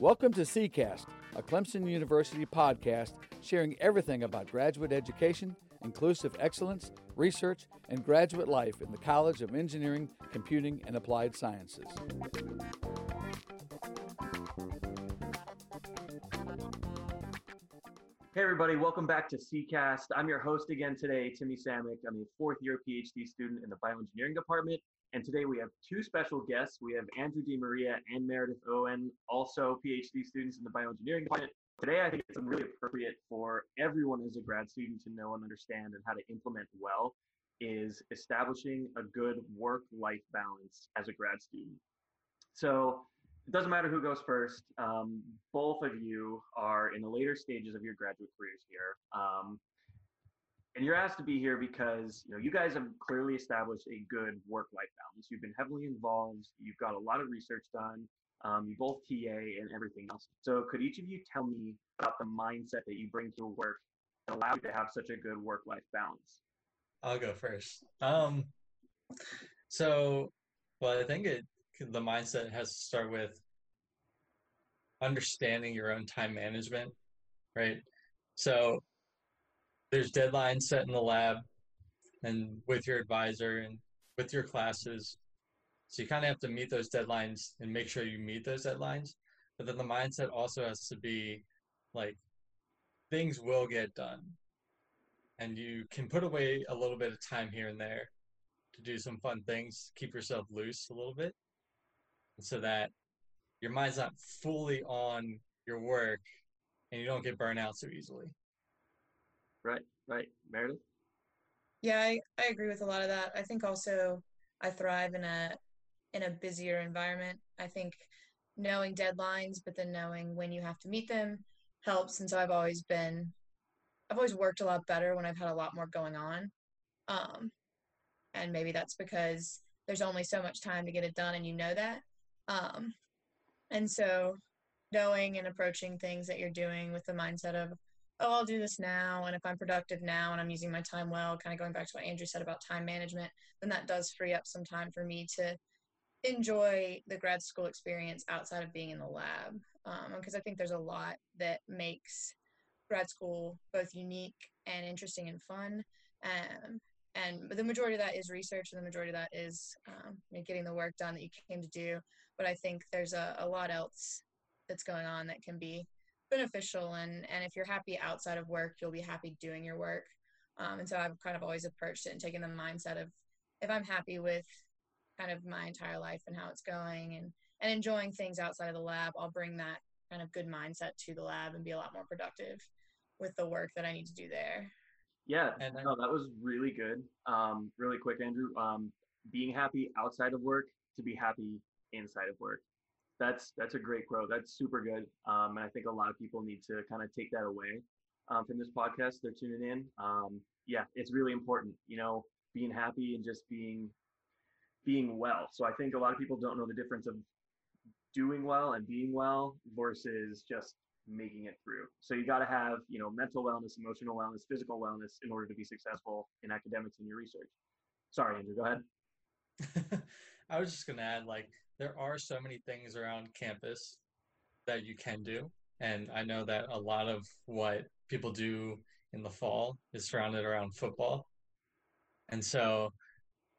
Welcome to CCAST, a Clemson University podcast sharing everything about graduate education, inclusive excellence, research, and graduate life in the College of Engineering, Computing, and Applied Sciences. Everybody, welcome back to CCAST. I'm your host again today, Timmy Samick. I'm a fourth year PhD student in the bioengineering department. And today we have two special guests. We have Andrew DeMaria and Meredith Owen, also PhD students in the bioengineering department. Today, I think it's really appropriate for everyone as a grad student to know and understand and how to implement well is establishing a good work life balance as a grad student. So, it doesn't matter who goes first. Um, both of you are in the later stages of your graduate careers here. Um, and you're asked to be here because you know you guys have clearly established a good work-life balance. You've been heavily involved. You've got a lot of research done. Um, you both TA and everything else. So could each of you tell me about the mindset that you bring to work that allow you to have such a good work-life balance? I'll go first. Um, so, well, I think it the mindset has to start with understanding your own time management, right? So there's deadlines set in the lab and with your advisor and with your classes. So you kind of have to meet those deadlines and make sure you meet those deadlines. But then the mindset also has to be like things will get done. And you can put away a little bit of time here and there to do some fun things, keep yourself loose a little bit so that your mind's not fully on your work and you don't get burned out so easily. Right, right. Meredith? Yeah, I, I agree with a lot of that. I think also I thrive in a in a busier environment. I think knowing deadlines, but then knowing when you have to meet them helps. And so I've always been I've always worked a lot better when I've had a lot more going on. Um, and maybe that's because there's only so much time to get it done and you know that. Um, and so knowing and approaching things that you're doing with the mindset of, oh, I'll do this now. And if I'm productive now and I'm using my time well, kind of going back to what Andrew said about time management, then that does free up some time for me to enjoy the grad school experience outside of being in the lab. Because um, I think there's a lot that makes grad school both unique and interesting and fun. Um, and the majority of that is research and the majority of that is um, you know, getting the work done that you came to do. But i think there's a, a lot else that's going on that can be beneficial. And and if you're happy outside of work you'll be happy doing your work. Um, and so i've kind of always approached it and taken the mindset of if i'm happy with kind of my entire life and how it's going and and enjoying things outside of the lab i'll bring that kind of good mindset to the lab and be a lot more productive with the work that i need to do there yeah, and no, that was really good. Um, really quick, Andrew. Um, being happy outside of work to be happy inside of work. That's that's a great quote. That's super good. Um, and I think a lot of people need to kind of take that away um, from this podcast. They're tuning in. Um, yeah, it's really important. You know, being happy and just being being well. So I think a lot of people don't know the difference of doing well and being well versus just making it through. So you got to have, you know, mental wellness, emotional wellness, physical wellness in order to be successful in academics and your research. Sorry, Andrew, go ahead. I was just going to add like there are so many things around campus that you can do. And I know that a lot of what people do in the fall is surrounded around football. And so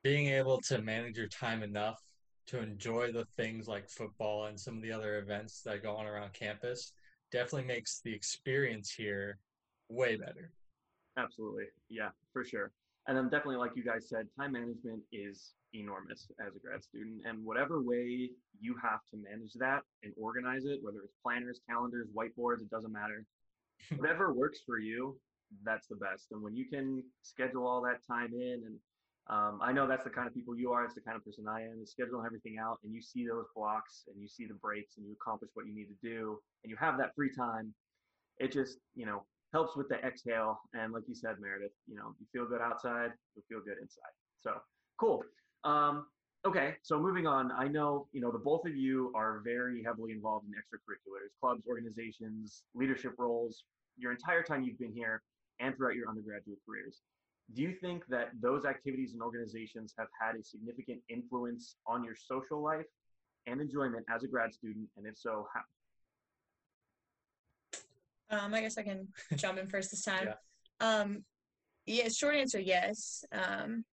being able to manage your time enough to enjoy the things like football and some of the other events that go on around campus definitely makes the experience here way better. Absolutely. Yeah, for sure. And then definitely, like you guys said, time management is enormous as a grad student. And whatever way you have to manage that and organize it, whether it's planners, calendars, whiteboards, it doesn't matter. whatever works for you, that's the best. And when you can schedule all that time in and um, I know that's the kind of people you are. It's the kind of person I am. Is scheduling everything out, and you see those blocks, and you see the breaks, and you accomplish what you need to do, and you have that free time. It just, you know, helps with the exhale. And like you said, Meredith, you know, you feel good outside, you feel good inside. So cool. Um, okay, so moving on. I know, you know, the both of you are very heavily involved in extracurriculars, clubs, organizations, leadership roles. Your entire time you've been here, and throughout your undergraduate careers do you think that those activities and organizations have had a significant influence on your social life and enjoyment as a grad student? And if so, how? Um, I guess I can jump in first this time. Yeah. Um, yeah, short answer, yes. Um,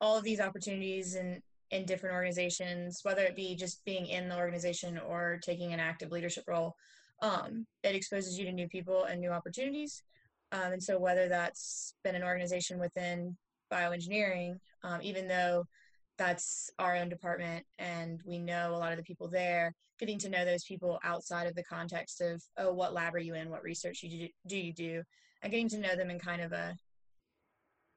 all of these opportunities in in different organizations, whether it be just being in the organization or taking an active leadership role, um, it exposes you to new people and new opportunities. Um, and so, whether that's been an organization within bioengineering, um, even though that's our own department and we know a lot of the people there, getting to know those people outside of the context of, oh, what lab are you in? What research you do, do you do? And getting to know them in kind of a,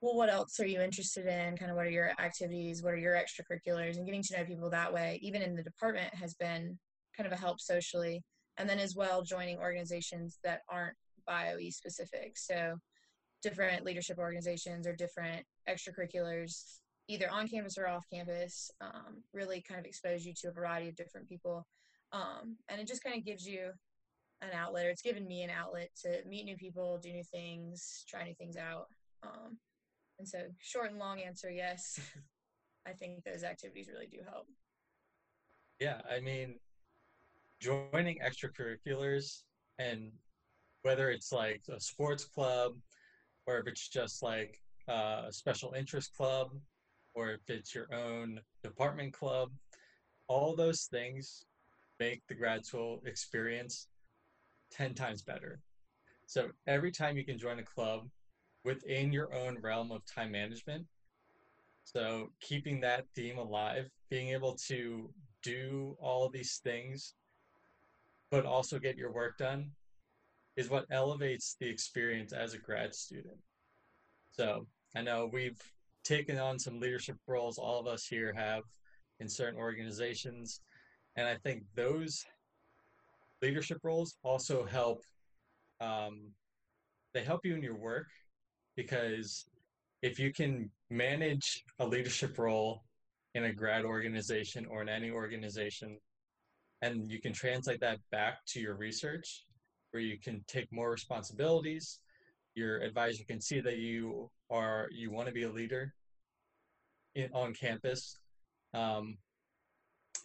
well, what else are you interested in? Kind of what are your activities? What are your extracurriculars? And getting to know people that way, even in the department, has been kind of a help socially. And then as well, joining organizations that aren't BioE specific. So different leadership organizations or different extracurriculars, either on campus or off campus, um, really kind of expose you to a variety of different people. Um, and it just kind of gives you an outlet, or it's given me an outlet to meet new people, do new things, try new things out. Um, and so, short and long answer yes. I think those activities really do help. Yeah, I mean, joining extracurriculars and whether it's like a sports club or if it's just like uh, a special interest club or if it's your own department club all those things make the grad school experience 10 times better. So every time you can join a club within your own realm of time management so keeping that theme alive being able to do all these things but also get your work done is what elevates the experience as a grad student. So I know we've taken on some leadership roles, all of us here have in certain organizations. And I think those leadership roles also help, um, they help you in your work because if you can manage a leadership role in a grad organization or in any organization, and you can translate that back to your research, where you can take more responsibilities. Your advisor can see that you are you want to be a leader in, on campus, um,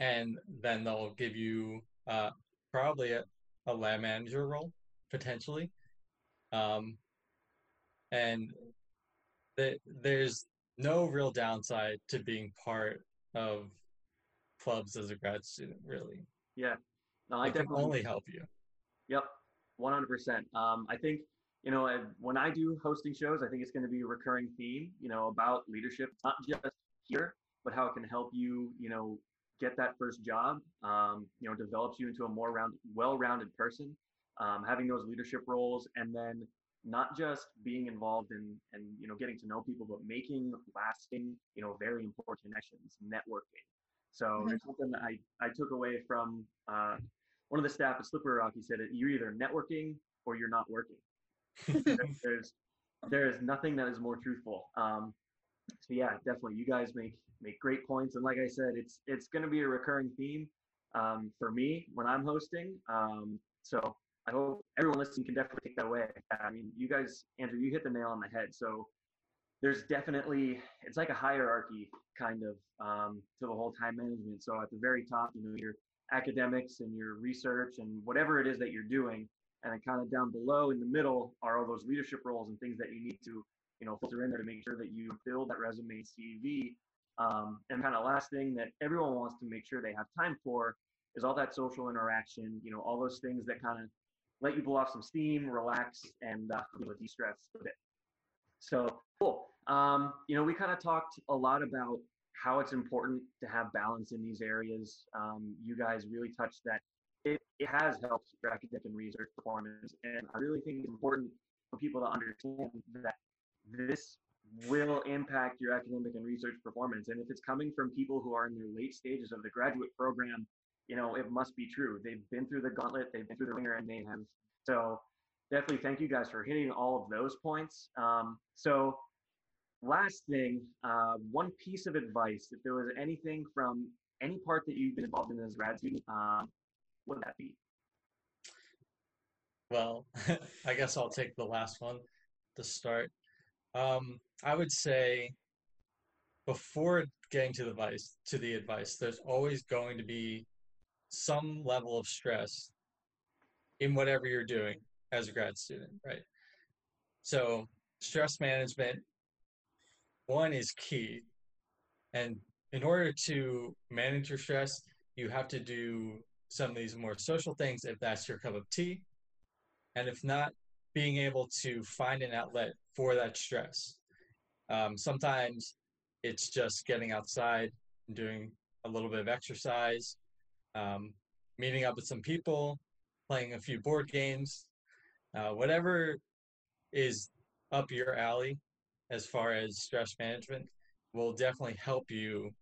and then they'll give you uh, probably a, a lab manager role potentially, um, and the, there's no real downside to being part of clubs as a grad student, really. Yeah, no, I it definitely can only help you. Yep, 100%. Um, I think, you know, when I do hosting shows, I think it's going to be a recurring theme, you know, about leadership, not just here, but how it can help you, you know, get that first job, um, you know, develops you into a more round, well-rounded person, um, having those leadership roles, and then not just being involved in and you know getting to know people, but making lasting, you know, very important connections, networking. So mm-hmm. it's something that I I took away from uh, one of the staff at Slippery Rock, he said, you're either networking or you're not working. there's there is nothing that is more truthful. Um, so yeah, definitely, you guys make make great points, and like I said, it's it's going to be a recurring theme um, for me when I'm hosting. Um, so I hope everyone listening can definitely take that away. I mean, you guys, Andrew, you hit the nail on the head. So there's definitely it's like a hierarchy kind of um, to the whole time management. So at the very top, you know, you're academics and your research and whatever it is that you're doing. And then kind of down below in the middle are all those leadership roles and things that you need to, you know, filter in there to make sure that you build that resume CV. Um, and kind of last thing that everyone wants to make sure they have time for is all that social interaction, you know, all those things that kind of let you blow off some steam, relax, and uh, you know, de-stress a bit. So cool. Um, you know, we kind of talked a lot about how it's important to have balance in these areas. Um, you guys really touched that. It, it has helped your academic and research performance. And I really think it's important for people to understand that this will impact your academic and research performance. And if it's coming from people who are in their late stages of the graduate program, you know, it must be true. They've been through the gauntlet, they've been through the wringer, and they have. So definitely thank you guys for hitting all of those points. Um, so last thing, uh, one piece of advice, if there was anything from any part that you've been involved in as a grad student, um, what would that be? Well, I guess I'll take the last one to start. Um, I would say before getting to the advice, to the advice, there's always going to be some level of stress in whatever you're doing as a grad student, right? So, stress management, one is key. And in order to manage your stress, you have to do some of these more social things if that's your cup of tea. And if not, being able to find an outlet for that stress. Um, sometimes it's just getting outside and doing a little bit of exercise, um, meeting up with some people, playing a few board games, uh, whatever is up your alley as far as stress management will definitely help you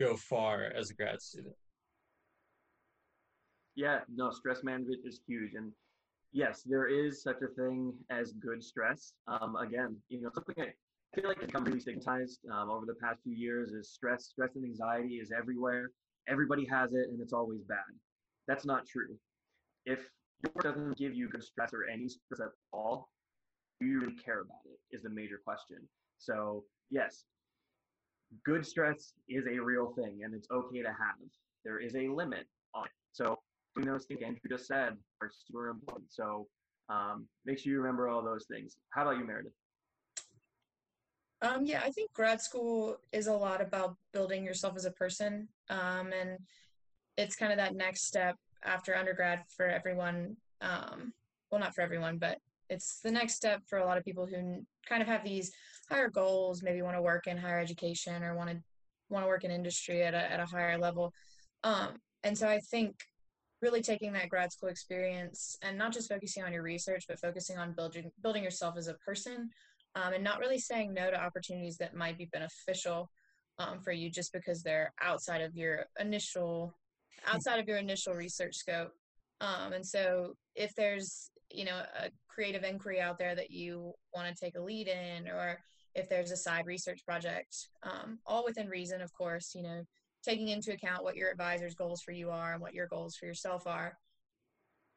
go far as a grad student. Yeah, no, stress management is huge. And yes, there is such a thing as good stress. Um, again, you know, something I feel like has become really stigmatized um, over the past few years is stress. Stress and anxiety is everywhere. Everybody has it, and it's always bad. That's not true. If your work doesn't give you good stress or any stress at all, do you really care about it? Is the major question. So yes, good stress is a real thing, and it's okay to have. There is a limit on it. So doing those things Andrew just said are super important. So um, make sure you remember all those things. How about you, Meredith? Um, yeah, I think grad school is a lot about building yourself as a person. Um, and it's kind of that next step after undergrad for everyone. Um, well, not for everyone, but it's the next step for a lot of people who kind of have these higher goals, maybe want to work in higher education or want to want to work in industry at a, at a higher level. Um, and so I think really taking that grad school experience and not just focusing on your research, but focusing on building building yourself as a person, um, and not really saying no to opportunities that might be beneficial um, for you just because they're outside of your initial outside of your initial research scope. Um, and so if there's you know a creative inquiry out there that you want to take a lead in, or if there's a side research project, um, all within reason, of course, you know taking into account what your advisor's goals for you are and what your goals for yourself are.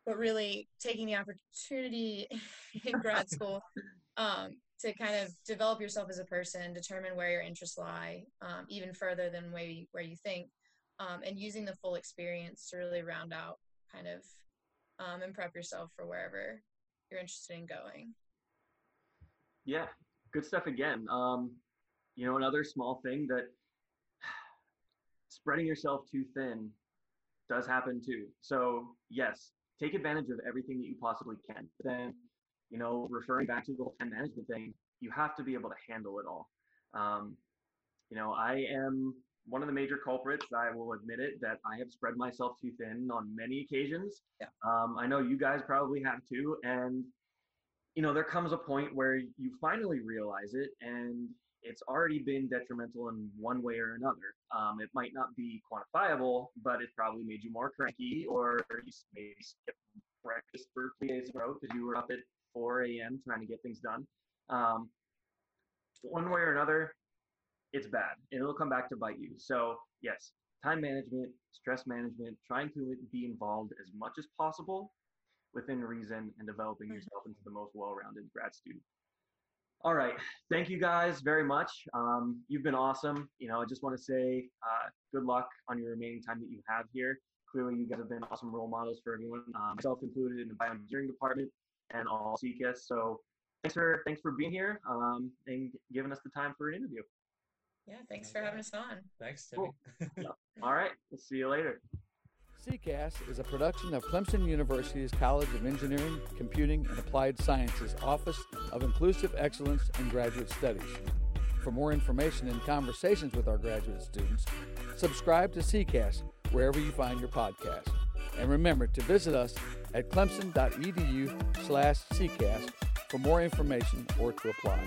But really taking the opportunity in grad school um, to kind of develop yourself as a person determine where your interests lie um, even further than where you, where you think um, and using the full experience to really round out kind of um, and prep yourself for wherever you're interested in going yeah good stuff again um, you know another small thing that spreading yourself too thin does happen too. So yes, take advantage of everything that you possibly can. But then, you know, referring back to the whole time management thing, you have to be able to handle it all. Um, you know, I am one of the major culprits. I will admit it that I have spread myself too thin on many occasions. Yeah. Um, I know you guys probably have too, and you know, there comes a point where you finally realize it, and it's already been detrimental in one way or another. Um, it might not be quantifiable, but it probably made you more cranky, or you maybe skipped breakfast for three days in a row because you were up at 4 a.m. trying to get things done. Um, one way or another, it's bad, and it'll come back to bite you. So yes, time management, stress management, trying to be involved as much as possible within reason, and developing mm-hmm. yourself into the most well-rounded grad student. All right. Thank you guys very much. Um, you've been awesome. You know, I just want to say uh, good luck on your remaining time that you have here. Clearly, you guys have been awesome role models for everyone, um, myself included in the bioengineering department and all CCAS. So thanks for thanks for being here um, and giving us the time for an interview. Yeah, thanks for having us on. Thanks, Timmy. Cool. All right. We'll see you later. CCAS is a production of Clemson University's College of Engineering, Computing, and Applied Sciences Office of Inclusive Excellence and Graduate Studies. For more information and conversations with our graduate students, subscribe to CCAS wherever you find your podcast. And remember to visit us at clemson.edu slash CCAS for more information or to apply.